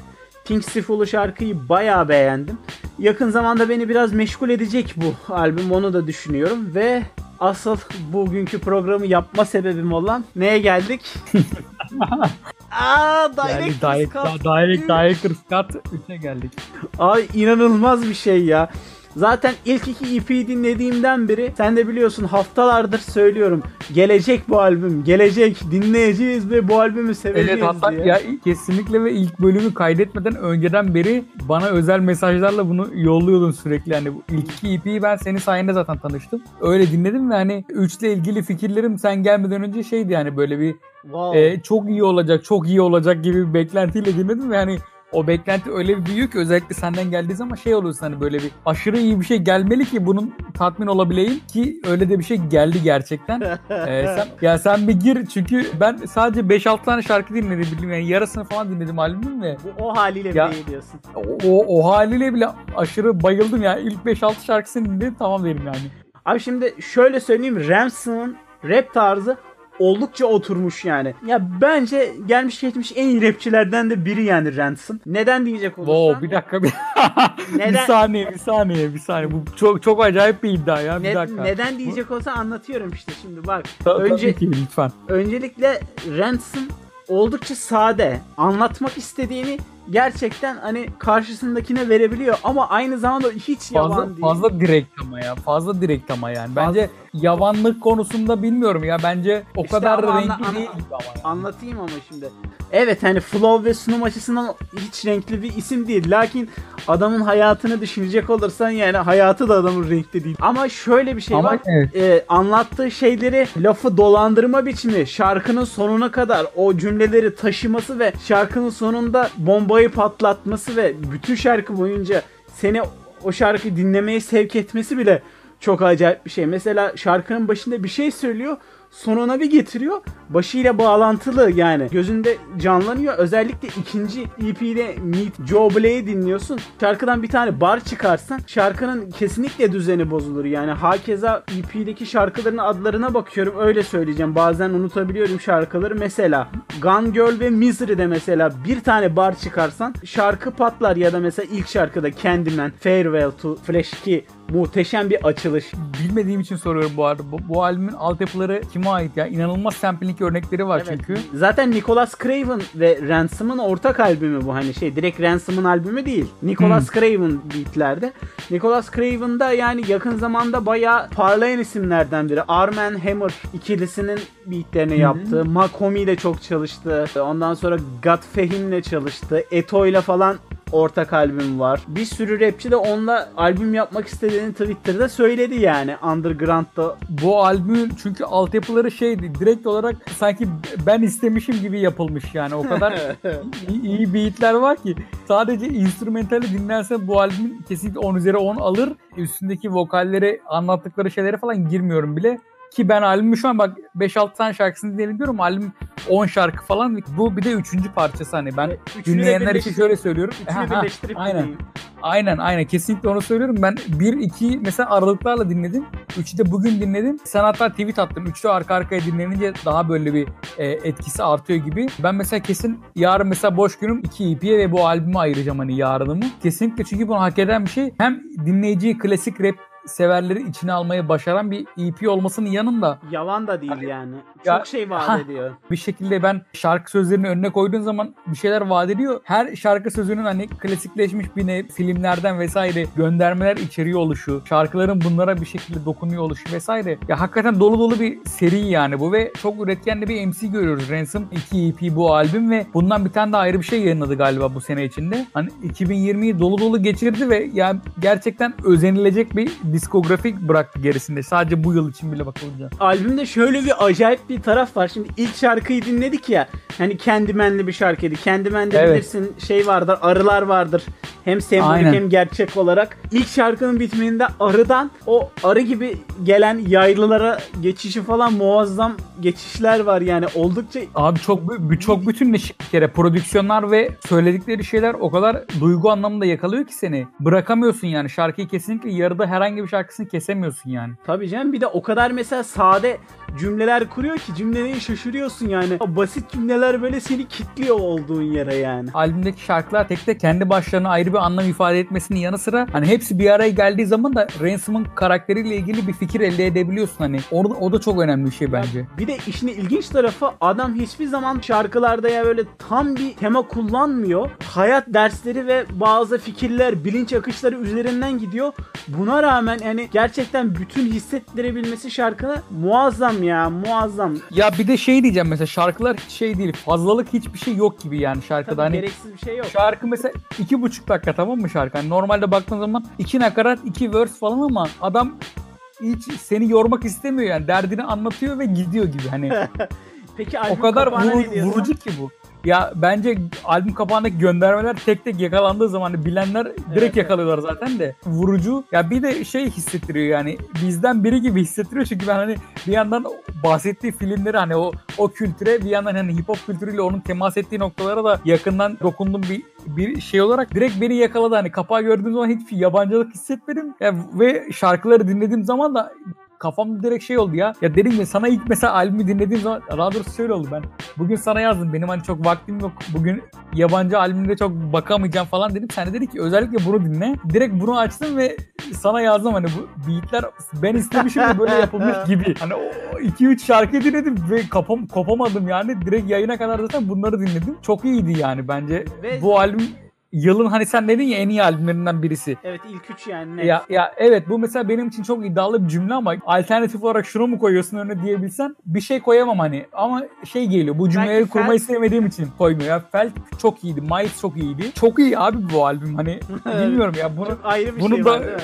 Pink Sifulu şarkıyı bayağı beğendim. Yakın zamanda beni biraz meşgul edecek bu albüm onu da düşünüyorum ve asıl bugünkü programı yapma sebebim olan neye geldik? Aa, Direct yani Scott. Direct, Director Scott 3'e geldik. Ay inanılmaz bir şey ya. Zaten ilk iki EP'yi dinlediğimden beri sen de biliyorsun haftalardır söylüyorum. Gelecek bu albüm, gelecek dinleyeceğiz ve bu albümü seveceğiz evet, hatta diye. Ya, kesinlikle ve ilk bölümü kaydetmeden önceden beri bana özel mesajlarla bunu yolluyordun sürekli. Yani bu ilk iki EP'yi ben senin sayende zaten tanıştım. Öyle dinledim ve hani 3 ile ilgili fikirlerim sen gelmeden önce şeydi yani böyle bir wow. e, çok iyi olacak, çok iyi olacak gibi bir beklentiyle dinledim ve hani o beklenti öyle bir büyük özellikle senden geldiği zaman şey oluyorsun hani böyle bir aşırı iyi bir şey gelmeli ki bunun tatmin olabileyim ki öyle de bir şey geldi gerçekten. ee, sen, ya sen bir gir çünkü ben sadece 5-6 tane şarkı dinledim yani yarısını falan dinledim albümün ve. Bu o haliyle ya, beğeniyorsun. O, o, o haliyle bile aşırı bayıldım yani ilk 5-6 şarkısını dinledim tamam derim yani. Abi şimdi şöyle söyleyeyim Rams'ın rap tarzı oldukça oturmuş yani. Ya bence gelmiş geçmiş en iyi rapçilerden de biri yani Ransom. Neden diyecek olursan. Wow bir dakika bir, neden? bir saniye bir saniye bir saniye. Bu çok çok acayip bir iddia ya bir ne, dakika. Neden diyecek olsa anlatıyorum işte şimdi bak. Ta, önce, tabii ki lütfen. Öncelikle Ransom oldukça sade. Anlatmak istediğini gerçekten hani karşısındakine verebiliyor ama aynı zamanda hiç fazla, yavan değil. Fazla direkt ama ya. Fazla direkt ama yani. Bence fazla... yavanlık konusunda bilmiyorum ya. Bence o işte kadar renkli anla, değil ama. Yani. Anlatayım ama şimdi. Evet hani flow ve sunum açısından hiç renkli bir isim değil. Lakin adamın hayatını düşünecek olursan yani hayatı da adamın renkli değil. Ama şöyle bir şey ama var. Evet. E, anlattığı şeyleri lafı dolandırma biçimi, şarkının sonuna kadar o cümleleri taşıması ve şarkının sonunda bombayı patlatması ve bütün şarkı boyunca seni o şarkı dinlemeye sevk etmesi bile çok acayip bir şey. Mesela şarkının başında bir şey söylüyor sonuna bir getiriyor. Başıyla bağlantılı yani. Gözünde canlanıyor. Özellikle ikinci EP'de Meet Joe Blay'i dinliyorsun. Şarkıdan bir tane bar çıkarsan şarkının kesinlikle düzeni bozulur. Yani hakeza EP'deki şarkıların adlarına bakıyorum. Öyle söyleyeceğim. Bazen unutabiliyorum şarkıları. Mesela Gun Girl ve Misery'de mesela bir tane bar çıkarsan şarkı patlar ya da mesela ilk şarkıda Candyman, Farewell to Flash 2 muhteşem bir açılış. Bilmediğim için soruyorum bu arada. Bu, bu albümün altyapıları kime ait ya? İnanılmaz sampling örnekleri var evet. çünkü. Zaten Nicholas Craven ve Ransom'ın ortak albümü bu hani şey direkt Ransom'ın albümü değil. Nicholas hmm. Craven beatlerde. Nicholas Craven da yani yakın zamanda bayağı parlayan isimlerden biri. Armen Hammer ikilisinin beatlerini hmm. yaptı. Makomi ile çok çalıştı. Ondan sonra Gat Fehim'le çalıştı. Eto ile falan ortak albüm var. Bir sürü rapçi de onunla albüm yapmak istediğini Twitter'da söyledi yani Underground'da. Bu albümün çünkü altyapıları şeydi direkt olarak sanki ben istemişim gibi yapılmış yani o kadar iyi, iyi beatler var ki sadece instrumentali dinlerse bu albüm kesinlikle 10 üzeri 10 alır. Üstündeki vokalleri anlattıkları şeylere falan girmiyorum bile. Ki ben albümü şu an bak 5-6 tane şarkısını dinledim diyorum. Albüm 10 şarkı falan. Bu bir de üçüncü parçası hani ben Üçünü dinleyenler için şöyle söylüyorum. Üçünü birleştirip aynen. Aynen aynen kesinlikle onu söylüyorum. Ben 1-2 mesela aralıklarla dinledim. 3'ü de bugün dinledim. Sen hatta tweet attın. 3'ü arka arkaya dinlenince daha böyle bir e, etkisi artıyor gibi. Ben mesela kesin yarın mesela boş günüm 2 EP'ye ve bu albümü ayıracağım hani yarınımı. Kesinlikle çünkü bunu hak eden bir şey. Hem dinleyiciyi klasik rap severleri içine almayı başaran bir EP olmasının yanında Yalan da değil yani. Çok Ya- şey vaat Ha. ediyor. bir şekilde ben şarkı sözlerini önüne koyduğun zaman bir şeyler vaat ediyor. Her şarkı sözünün hani klasikleşmiş bir ne filmlerden vesaire göndermeler içeriyor oluşu, şarkıların bunlara bir şekilde dokunuyor oluşu vesaire. Ya hakikaten dolu dolu bir seri yani bu ve çok üretken de bir MC görüyoruz. Ransom 2 EP bu albüm ve bundan bir tane de ayrı bir şey yayınladı galiba bu sene içinde. Hani 2020'yi dolu dolu geçirdi ve ya gerçekten özenilecek bir diskografik bıraktı gerisinde. Sadece bu yıl için bile bakılınca. Albümde şöyle bir acayip bir taraf var. Şimdi ilk şarkıyı dinledik ya. Hani Candyman'li bir şarkıydı. Candyman'de Evet. bilirsin şey vardır, arılar vardır. Hem sembolik hem gerçek olarak. İlk şarkının bitiminde arıdan o arı gibi gelen yaylılara geçişi falan muazzam geçişler var yani. Oldukça Abi çok çok bütünleşik bir kere prodüksiyonlar ve söyledikleri şeyler o kadar duygu anlamında yakalıyor ki seni. Bırakamıyorsun yani şarkıyı kesinlikle yarıda herhangi bir şarkısını kesemiyorsun yani. Tabii canım bir de o kadar mesela sade cümleler kuruyor ki cümleleri şaşırıyorsun yani. O basit cümleler böyle seni kitliyor olduğun yere yani. Albümdeki şarkılar tek tek kendi başlarına ayrı bir anlam ifade etmesinin yanı sıra hani hepsi bir araya geldiği zaman da Ransom'ın karakteriyle ilgili bir fikir elde edebiliyorsun hani. Orada o da çok önemli bir şey bence. Bir de işin ilginç tarafı adam hiçbir zaman şarkılarda ya böyle tam bir tema kullanmıyor. Hayat dersleri ve bazı fikirler, bilinç akışları üzerinden gidiyor. Buna rağmen yani gerçekten bütün hissettirebilmesi şarkına muazzam ya muazzam. Ya bir de şey diyeceğim mesela şarkılar hiç şey değil. Fazlalık hiçbir şey yok gibi yani şarkıda. Tabii hani gereksiz bir şey yok. Şarkı mesela iki buçuk dakika tamam mı şarkı? Hani normalde baktığın zaman iki nakarat, iki verse falan ama adam hiç seni yormak istemiyor yani. Derdini anlatıyor ve gidiyor gibi. Hani Peki o albüm kadar kapağına vur- vurucu ki bu. Ya bence albüm kapağındaki göndermeler tek tek yakalandığı zaman hani bilenler direkt evet. yakalıyorlar zaten de. Vurucu. Ya bir de şey hissettiriyor yani bizden biri gibi hissettiriyor çünkü ben hani bir yandan bahsettiği filmleri hani o o kültüre bir yandan hani hip hop kültürüyle onun temas ettiği noktalara da yakından dokundum bir bir şey olarak direkt beni yakaladı. Hani kapağı gördüğüm zaman hiçbir yabancılık hissetmedim. Ya, ve şarkıları dinlediğim zaman da kafamda direkt şey oldu ya. Ya dedim ya sana ilk mesela albümü dinlediğim zaman daha doğrusu şöyle oldu ben. Bugün sana yazdım. Benim hani çok vaktim yok. Bugün yabancı albümde çok bakamayacağım falan dedim. Sen de dedi ki özellikle bunu dinle. Direkt bunu açtım ve sana yazdım hani bu beatler ben istemişim de böyle yapılmış gibi. Hani o 2-3 şarkı dinledim ve kapam, kopamadım yani. Direkt yayına kadar zaten bunları dinledim. Çok iyiydi yani bence. Ve- Bu albüm yılın hani sen dedin ya en iyi albümlerinden birisi. Evet ilk üç yani net. Ya, ya evet bu mesela benim için çok iddialı bir cümle ama alternatif olarak şunu mu koyuyorsun önüne diyebilsen bir şey koyamam hani. Ama şey geliyor bu cümleleri Belki kurmayı Felt- sevmediğim için koymuyor. Ya Felt çok iyiydi. Miles çok iyiydi. Çok iyi abi bu albüm hani bilmiyorum ya bunu Çok ayrı bir bunu şey da var değil mi?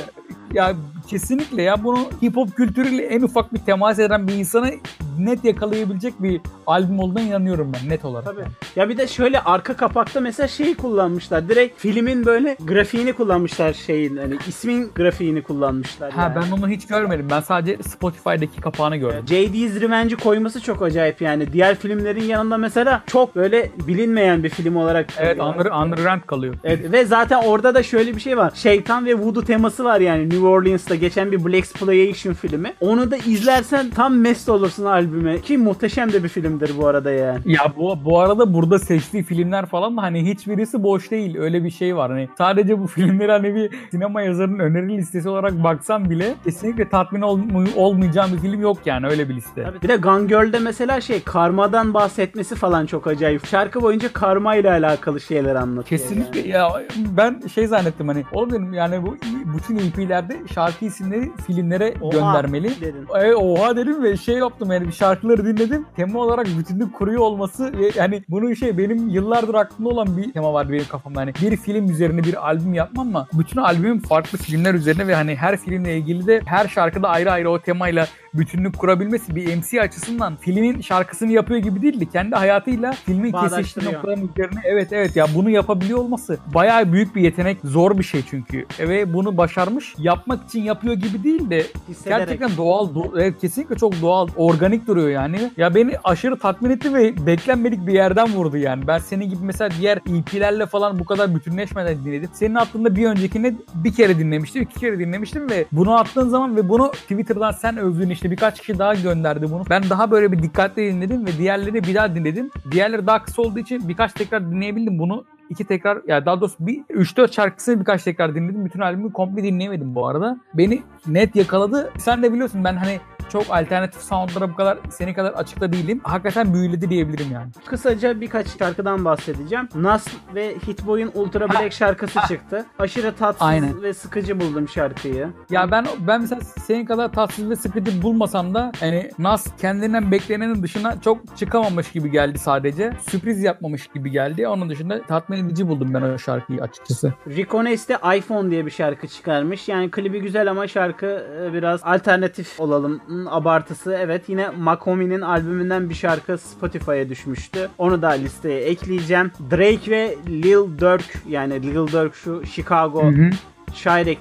ya kesinlikle ya bunu hip hop kültürüyle en ufak bir temas eden bir insanı net yakalayabilecek bir albüm olduğuna inanıyorum ben net olarak. Tabii. Ya bir de şöyle arka kapakta mesela şeyi kullanmışlar. Direkt filmin böyle grafiğini kullanmışlar şeyin hani ismin grafiğini kullanmışlar. Ha yani. ben onu hiç görmedim. Ben sadece Spotify'daki kapağını gördüm. J.D.'s Revenge'i koyması çok acayip yani. Diğer filmlerin yanında mesela çok böyle bilinmeyen bir film olarak Evet under, underground kalıyor. Evet, ve zaten orada da şöyle bir şey var. Şeytan ve Voodoo teması var yani New Orleans'ta geçen bir Black Exploitation filmi. Onu da izlersen tam mest olursun albüme. Ki muhteşem de bir filmdir bu arada yani. Ya bu, bu arada burada seçtiği filmler falan da hani hiçbirisi boş değil. Öyle bir şey var. Hani sadece bu filmleri hani bir sinema yazarının öneri listesi olarak baksam bile kesinlikle tatmin ol- olmayacağım bir film yok yani öyle bir liste. Tabii. Bir de Gone Girl'de mesela şey karmadan bahsetmesi falan çok acayip. Şarkı boyunca karma ile alakalı şeyler anlatıyor. Kesinlikle yani. ya ben şey zannettim hani oğlum dedim yani bu bütün EP'lerde şarkı isimleri filmlere Oha göndermeli. dedin. E, oha dedim ve şey yaptım yani şarkıları dinledim. Tema olarak bütünlük kuruyor olması ve yani bunun şey benim yıllardır aklımda olan bir tema vardı benim kafamda. Hani bir film üzerine bir albüm yapmam ama bütün albümün farklı filmler üzerine ve hani her filmle ilgili de her şarkıda ayrı ayrı o temayla bütünlük kurabilmesi bir MC açısından filmin şarkısını yapıyor gibi değildi. Kendi hayatıyla filmin kesiştiği noktaların üzerine evet evet ya bunu yapabiliyor olması bayağı büyük bir yetenek. Zor bir şey çünkü. Ve bunu başarmış. Yapmak için yapıyor gibi değil de Hissederek. Gerçekten doğal, do- evet, kesinlikle çok doğal, organik duruyor yani. Ya beni aşırı tatmin etti ve beklenmedik bir yerden vurdu yani. Ben senin gibi mesela diğer EP'lerle falan bu kadar bütünleşmeden dinledim. Senin aklında bir öncekini bir kere dinlemiştim, iki kere dinlemiştim ve bunu attığın zaman ve bunu Twitter'dan sen övdün işte birkaç kişi daha gönderdi bunu. Ben daha böyle bir dikkatli dinledim ve diğerleri bir daha dinledim. Diğerleri daha kısa olduğu için birkaç tekrar dinleyebildim. Bunu iki tekrar ya daha doğrusu bir 3-4 şarkısını birkaç tekrar dinledim. Bütün albümü komple dinleyemedim bu arada. Beni net yakaladı. Sen de biliyorsun ben hani çok alternatif soundlara bu kadar seni kadar açıkta değilim. Hakikaten büyüledi diyebilirim yani. Kısaca birkaç şarkıdan bahsedeceğim. Nas ve Hitboy'un Ultra Black şarkısı çıktı. Aşırı tatsız Aynen. ve sıkıcı buldum şarkıyı. Ya ben ben mesela senin kadar tatsız ve sıkıcı bulmasam da hani Nas kendinden beklenenin dışına çok çıkamamış gibi geldi sadece. Sürpriz yapmamış gibi geldi. Onun dışında tatmin edici buldum ben o şarkıyı açıkçası. Rico Ness de iPhone diye bir şarkı çıkarmış. Yani klibi güzel ama şarkı e, biraz alternatif olalım abartısı. Evet yine Makomi'nin albümünden bir şarkı Spotify'a düşmüştü. Onu da listeye ekleyeceğim. Drake ve Lil Durk yani Lil Durk şu Chicago Hı hı.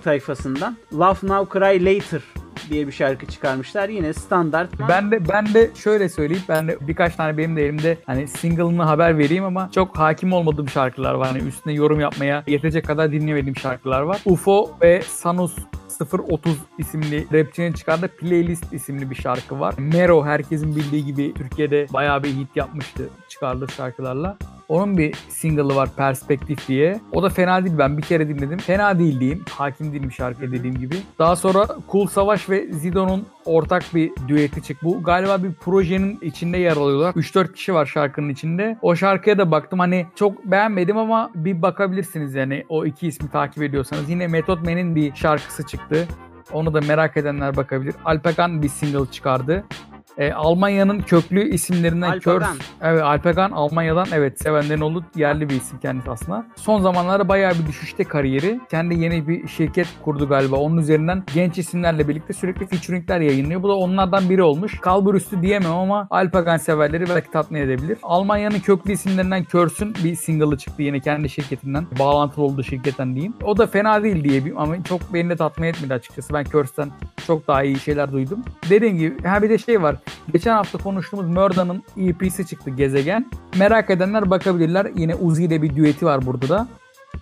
Tayfasından Love Now Cry Later diye bir şarkı çıkarmışlar. Yine standart. Ben de ben de şöyle söyleyeyim. Ben de birkaç tane benim de elimde hani single'ını haber vereyim ama çok hakim olmadığım şarkılar var. Hani üstüne yorum yapmaya yetecek kadar dinlemediğim şarkılar var. UFO ve Sanus 030 isimli rapçinin çıkardığı Playlist isimli bir şarkı var. Mero herkesin bildiği gibi Türkiye'de bayağı bir hit yapmıştı çıkardığı şarkılarla. Onun bir single'ı var Perspektif diye. O da fena değil. Ben bir kere dinledim. Fena değil diyeyim. Hakim değilim şarkıya dediğim gibi. Daha sonra Cool Savaş ve Zido'nun ortak bir düeti çıktı. Bu galiba bir projenin içinde yer alıyorlar. 3-4 kişi var şarkının içinde. O şarkıya da baktım. Hani çok beğenmedim ama bir bakabilirsiniz yani o iki ismi takip ediyorsanız. Yine Method Man'in bir şarkısı çıktı. Onu da merak edenler bakabilir. Alpakan bir single çıkardı. E, Almanya'nın köklü isimlerinden Alpagan. Körs. Evet Alpagan Almanya'dan evet sevenlerin olduğu yerli bir isim kendisi aslında. Son zamanlarda bayağı bir düşüşte kariyeri. Kendi yeni bir şirket kurdu galiba. Onun üzerinden genç isimlerle birlikte sürekli featuringler yayınlıyor. Bu da onlardan biri olmuş. Kalbur üstü diyemem ama Alpagan severleri belki tatmin edebilir. Almanya'nın köklü isimlerinden Körs'ün bir single'ı çıktı yine kendi şirketinden. Bağlantılı olduğu şirketten diyeyim. O da fena değil diye bir ama çok beni de tatmin etmedi açıkçası. Ben Körs'ten çok daha iyi şeyler duydum. Dediğim gibi ha bir de şey var. Geçen hafta konuştuğumuz Murda'nın EP'si çıktı Gezegen. Merak edenler bakabilirler. Yine Uzi ile bir düeti var burada da.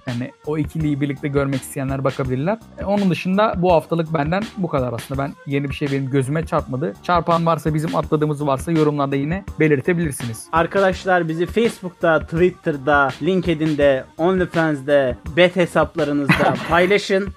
Yani o ikiliyi birlikte görmek isteyenler bakabilirler. E, onun dışında bu haftalık benden bu kadar aslında. Ben yeni bir şey benim gözüme çarpmadı. Çarpan varsa bizim atladığımız varsa yorumlarda yine belirtebilirsiniz. Arkadaşlar bizi Facebook'ta, Twitter'da, LinkedIn'de, OnlyFans'de, bet hesaplarınızda paylaşın.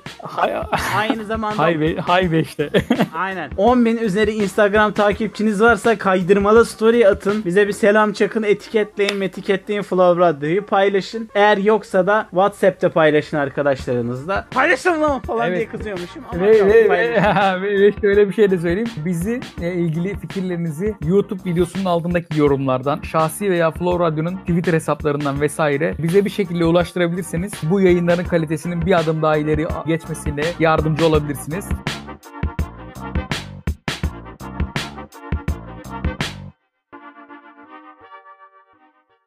Aynı zamanda hay, be- hay beşte. aynen 10 bin üzeri Instagram takipçiniz varsa kaydırmalı story atın. Bize bir selam çakın, etiketleyin, etiketleyin Flow Radyo'yu paylaşın. Eğer yoksa da WhatsApp'ta paylaşın arkadaşlarınızla. Paylaşın lan falan Evet. diye kızıyormuşum ama ve, ve, ve, ve şöyle bir şey de söyleyeyim. Bizi e, ilgili fikirlerinizi YouTube videosunun altındaki yorumlardan, şahsi veya Flow Radyo'nun Twitter hesaplarından vesaire bize bir şekilde ulaştırabilirseniz bu yayınların kalitesinin bir adım daha ileri geçmesine yardımcı olabilirsiniz.